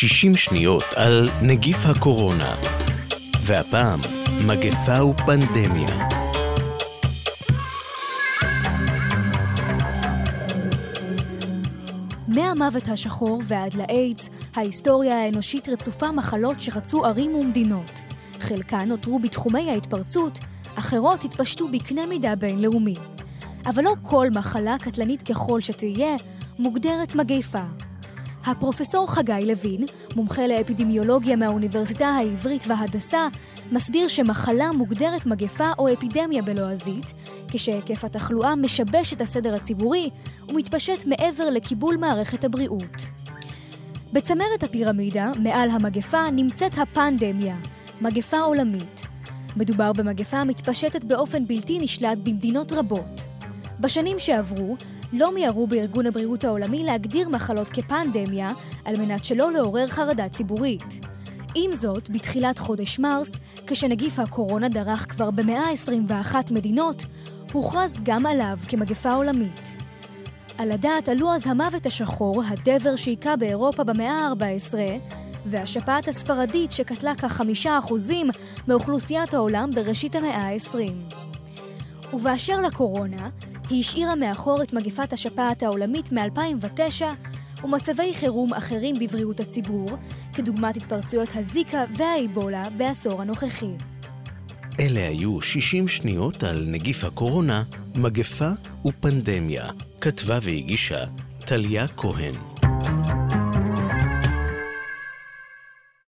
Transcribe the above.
60 שניות על נגיף הקורונה. והפעם, מגפה ופנדמיה. מהמוות השחור ועד לאיידס, ההיסטוריה האנושית רצופה מחלות שחצו ערים ומדינות. חלקן נותרו בתחומי ההתפרצות, אחרות התפשטו בקנה מידה בינלאומי. אבל לא כל מחלה קטלנית ככל שתהיה, מוגדרת מגיפה. הפרופסור חגי לוין, מומחה לאפידמיולוגיה מהאוניברסיטה העברית והדסה, מסביר שמחלה מוגדרת מגפה או אפידמיה בלועזית, כשהיקף התחלואה משבש את הסדר הציבורי ומתפשט מעבר לקיבול מערכת הבריאות. בצמרת הפירמידה, מעל המגפה, נמצאת הפנדמיה, מגפה עולמית. מדובר במגפה המתפשטת באופן בלתי נשלט במדינות רבות. בשנים שעברו, לא מיהרו בארגון הבריאות העולמי להגדיר מחלות כפנדמיה, על מנת שלא לעורר חרדה ציבורית. עם זאת, בתחילת חודש מרס, כשנגיף הקורונה דרך כבר ב-121 מדינות, הוכרז גם עליו כמגפה עולמית. על הדעת עלו אז המוות השחור, הדבר שהיכה באירופה במאה ה-14, והשפעת הספרדית שקטלה כחמישה אחוזים מאוכלוסיית העולם בראשית המאה ה-20. ובאשר לקורונה, היא השאירה מאחור את מגפת השפעת העולמית מ-2009 ומצבי חירום אחרים בבריאות הציבור, כדוגמת התפרצויות הזיקה והאיבולה בעשור הנוכחי. אלה היו 60 שניות על נגיף הקורונה, מגפה ופנדמיה. כתבה והגישה טליה כהן.